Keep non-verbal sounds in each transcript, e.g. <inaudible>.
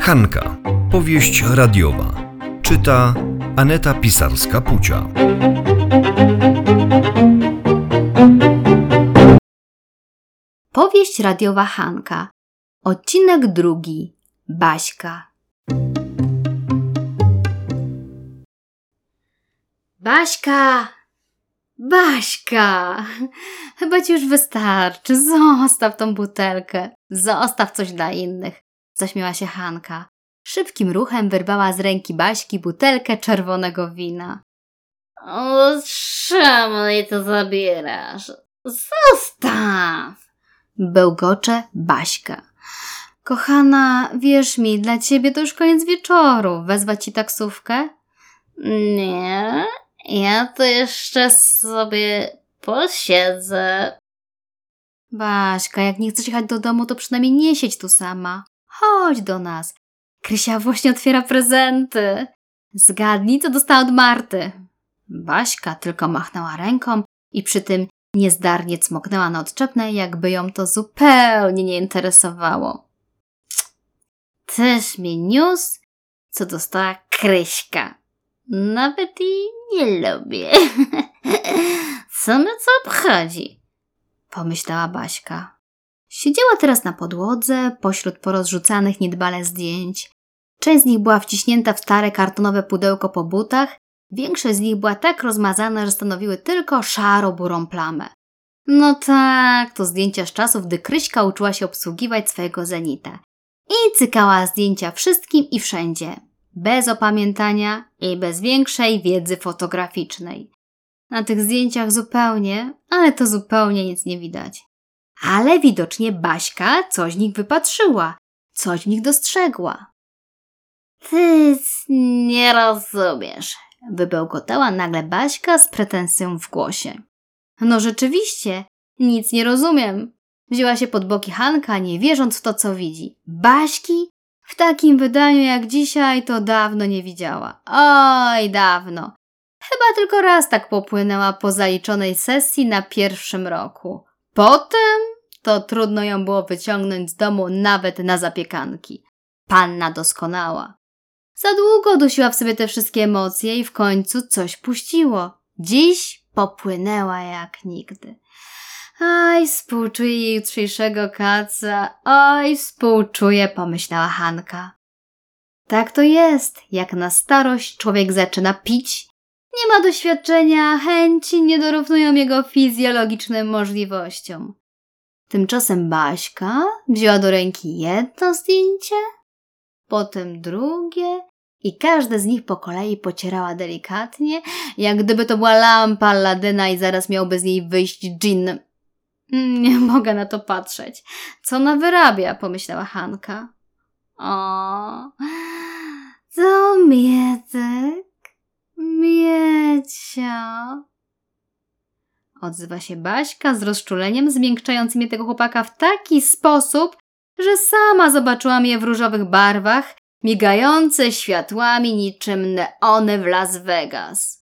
Hanka. Powieść radiowa. Czyta Aneta Pisarska-Pucia. Powieść radiowa Hanka. Odcinek drugi. Baśka. Baśka! Baśka! Chyba ci już wystarczy. Zostaw tą butelkę. Zostaw coś dla innych. Zaśmiała się Hanka. Szybkim ruchem wyrwała z ręki Baśki butelkę czerwonego wina. O, czemu jej to zabierasz? Zostaw! Bełgocze Baśka. Kochana, wierz mi, dla ciebie to już koniec wieczoru. Wezwać ci taksówkę? Nie, ja to jeszcze sobie posiedzę. Baśka, jak nie chcesz jechać do domu, to przynajmniej nie siedź tu sama. Chodź do nas. Krysia właśnie otwiera prezenty. Zgadnij, co dostała od Marty. Baśka tylko machnęła ręką i przy tym niezdarnie cmoknęła na odczepnej, jakby ją to zupełnie nie interesowało. Też mi niósł, co dostała Kryśka. Nawet jej nie lubię. <laughs> Co my co obchodzi? Pomyślała Baśka. Siedziała teraz na podłodze, pośród porozrzucanych niedbale zdjęć. Część z nich była wciśnięta w stare kartonowe pudełko po butach, większość z nich była tak rozmazana, że stanowiły tylko szaro-burą plamę. No tak, to zdjęcia z czasów, gdy Kryśka uczyła się obsługiwać swojego zenita. I cykała zdjęcia wszystkim i wszędzie, bez opamiętania i bez większej wiedzy fotograficznej. Na tych zdjęciach zupełnie, ale to zupełnie nic nie widać. Ale widocznie Baśka coś w nich wypatrzyła, coś w nich dostrzegła. Ty nie rozumiesz. Wybełkotała nagle Baśka z pretensją w głosie. No rzeczywiście, nic nie rozumiem. Wzięła się pod boki Hanka, nie wierząc w to, co widzi. Baśki? W takim wydaniu jak dzisiaj to dawno nie widziała. Oj, dawno. Chyba tylko raz tak popłynęła po zaliczonej sesji na pierwszym roku. Potem to trudno ją było wyciągnąć z domu nawet na zapiekanki. Panna doskonała. Za długo dusiła w sobie te wszystkie emocje i w końcu coś puściło. Dziś popłynęła jak nigdy. Aj, współczuję jej jutrzejszego kaca, oj, współczuję, pomyślała Hanka. Tak to jest, jak na starość człowiek zaczyna pić, nie ma doświadczenia, chęci nie dorównują jego fizjologicznym możliwościom. Tymczasem Baśka wzięła do ręki jedno zdjęcie, potem drugie i każde z nich po kolei pocierała delikatnie, jak gdyby to była lampa Ladyna i zaraz miałby z niej wyjść dżin. Nie <laughs> mogę na to patrzeć. Co ona wyrabia, pomyślała Hanka. O, to Mietek, Miecia. Odzywa się Baśka z rozczuleniem, zmiękczając mnie tego chłopaka w taki sposób, że sama zobaczyłam je w różowych barwach, migające światłami niczym neony w Las Vegas.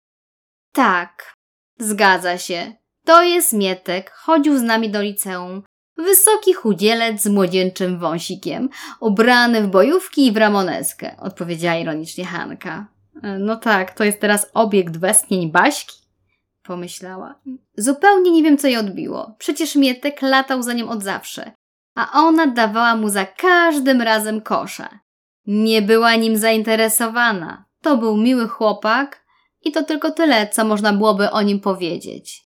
Tak, zgadza się. To jest Mietek, chodził z nami do liceum. Wysoki chudzielec z młodzieńczym wąsikiem, ubrany w bojówki i w ramoneskę, odpowiedziała ironicznie Hanka. No tak, to jest teraz obiekt westchnień Baśki, pomyślała. Zupełnie nie wiem, co jej odbiło. Przecież Mietek latał za nim od zawsze, a ona dawała mu za każdym razem kosza. Nie była nim zainteresowana. To był miły chłopak i to tylko tyle, co można byłoby o nim powiedzieć.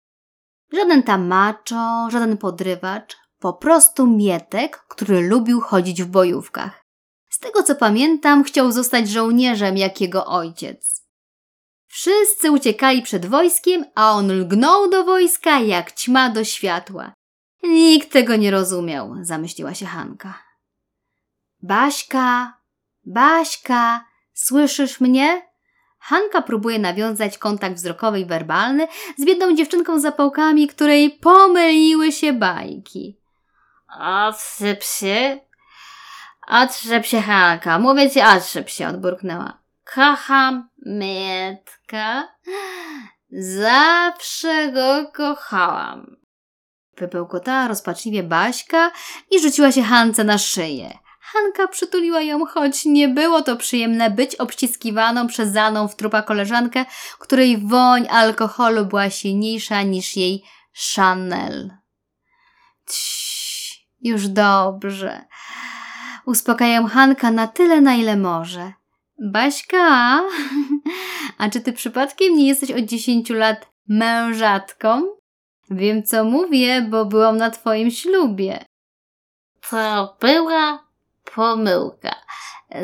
Żaden tam macho, żaden podrywacz, po prostu Mietek, który lubił chodzić w bojówkach. Z tego co pamiętam, chciał zostać żołnierzem jak jego ojciec. Wszyscy uciekali przed wojskiem, a on lgnął do wojska jak ćma do światła. Nikt tego nie rozumiał, zamyśliła się Hanka. Baśka, Baśka, słyszysz mnie? Hanka próbuje nawiązać kontakt wzrokowy i werbalny z biedną dziewczynką z zapałkami, której pomyliły się bajki. Otrzyp się. Otrzep się, Hanka. Mówię ci, otrzep się, odburknęła. Kocham Mietka. Zawsze go kochałam. Wybełkotała rozpaczliwie Baśka i rzuciła się Hance na szyję. Hanka przytuliła ją, choć nie było to przyjemne być obściskiwaną przez zaną w trupa koleżankę, której woń alkoholu była silniejsza niż jej Chanel. Cii, już dobrze. Uspokajam Hanka na tyle, na ile może. Baśka, <laughs> a czy ty przypadkiem nie jesteś od 10 lat mężatką? Wiem, co mówię, bo byłam na twoim ślubie. To była pomyłka.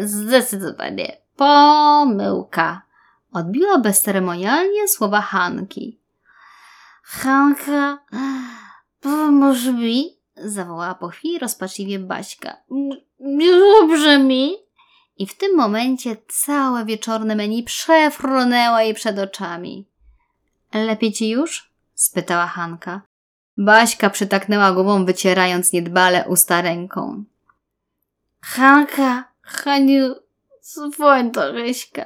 Zdecydowanie pomyłka. Odbiła bezceremonialnie słowa Hanki. Hanka, pomóż mi, Zawołała po chwili rozpaczliwie Baśka. dobrze mi. I w tym momencie całe wieczorne menu przefrunęło jej przed oczami. Lepiej ci już? spytała Hanka. Baśka przytaknęła głową, wycierając niedbale usta ręką. Hanka, Haniu, dzwoń do Ryśka.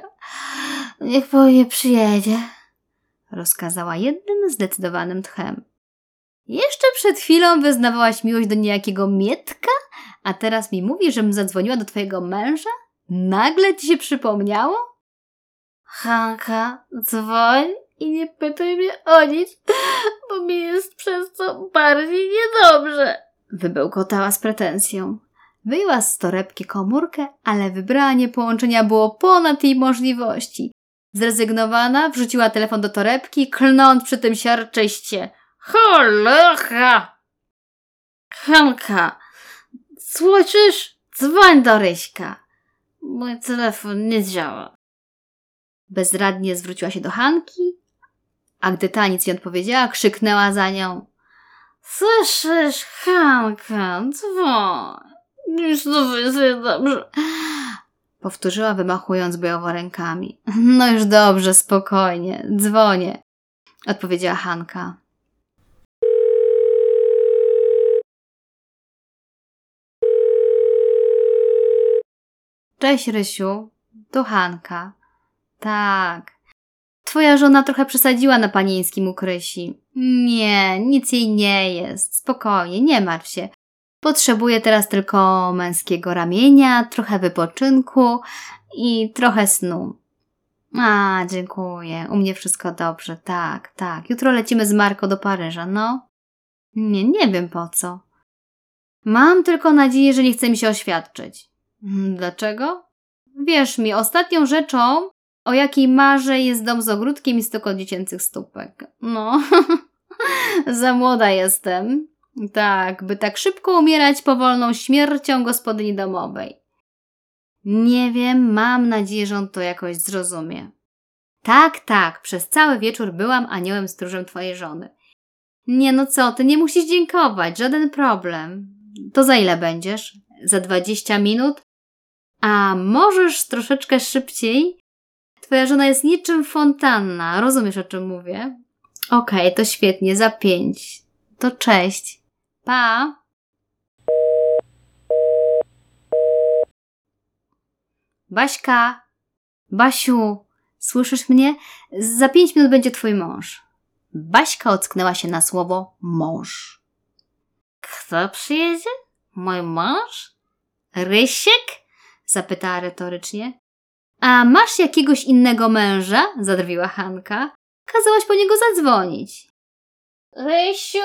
Niech po mnie przyjedzie. Rozkazała jednym zdecydowanym tchem. Jeszcze przed chwilą wyznawałaś miłość do niejakiego Mietka, a teraz mi mówisz, żebym zadzwoniła do twojego męża? Nagle ci się przypomniało? Hanka, dzwoń i nie pytaj mnie o nic, bo mi jest przez to bardziej niedobrze. Wybełkotała z pretensją. Wyjęła z torebki komórkę, ale wybranie połączenia było ponad jej możliwości. Zrezygnowana, wrzuciła telefon do torebki, klnąc przy tym siarczyście. Cholera! Hanka, słyszysz? Dzwoń do Ryśka. Mój telefon nie działa. Bezradnie zwróciła się do Hanki, a gdy ta nic nie odpowiedziała, krzyknęła za nią. Słyszysz, Hanka, dzwoń. Już to jest dobrze. Powtórzyła, wymachując bojowo rękami. No już dobrze, spokojnie, dzwonię, odpowiedziała Hanka. Cześć, Rysiu. To Hanka. Tak. Twoja żona trochę przesadziła na panieńskim ukrysi. Nie, nic jej nie jest. Spokojnie, nie martw się. Potrzebuję teraz tylko męskiego ramienia, trochę wypoczynku i trochę snu. A, dziękuję. U mnie wszystko dobrze. Tak, tak. Jutro lecimy z Marko do Paryża, no. Nie, nie wiem po co. Mam tylko nadzieję, że nie chce mi się oświadczyć. Hmm, Dlaczego? Wierz mi, ostatnią rzeczą, o jakiej marzę, jest dom z ogródkiem i stoko dziecięcych stópek. No, <laughs> za młoda jestem. Tak, by tak szybko umierać powolną śmiercią gospodyni domowej. Nie wiem, mam nadzieję, że on to jakoś zrozumie. Tak, tak, przez cały wieczór byłam aniołem stróżem twojej żony. Nie no co, ty nie musisz dziękować, żaden problem. To za ile będziesz? Za dwadzieścia minut? A możesz troszeczkę szybciej? Twoja żona jest niczym fontanna, rozumiesz o czym mówię? Okej, to świetnie, za pięć. To cześć. Pa! Baśka! Basiu! Słyszysz mnie? Za pięć minut będzie twój mąż. Baśka ocknęła się na słowo mąż. Kto przyjedzie? Mój mąż? Rysiek? zapytała retorycznie. A masz jakiegoś innego męża? zadrwiła Hanka. Kazałaś po niego zadzwonić. Rysiu,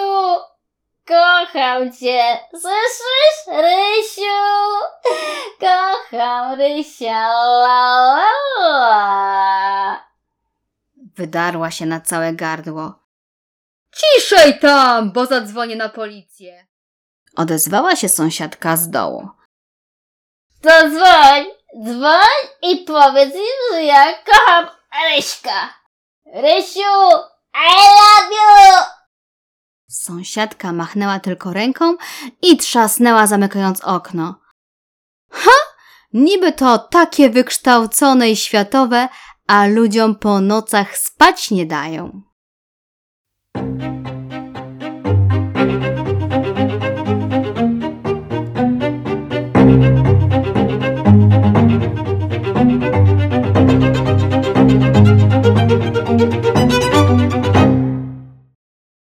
kocham cię. Słyszysz? Rysiu, kocham Rysia. La, la, la. Wydarła się na całe gardło. Ciszej tam, bo zadzwonię na policję. Odezwała się sąsiadka z dołu. To dzwoń, dzwoń i powiedz im, że ja kocham Ryśka. Rysiu, I love you! Sąsiadka machnęła tylko ręką i trzasnęła, zamykając okno. Ha! Niby to takie wykształcone i światowe, a ludziom po nocach spać nie dają.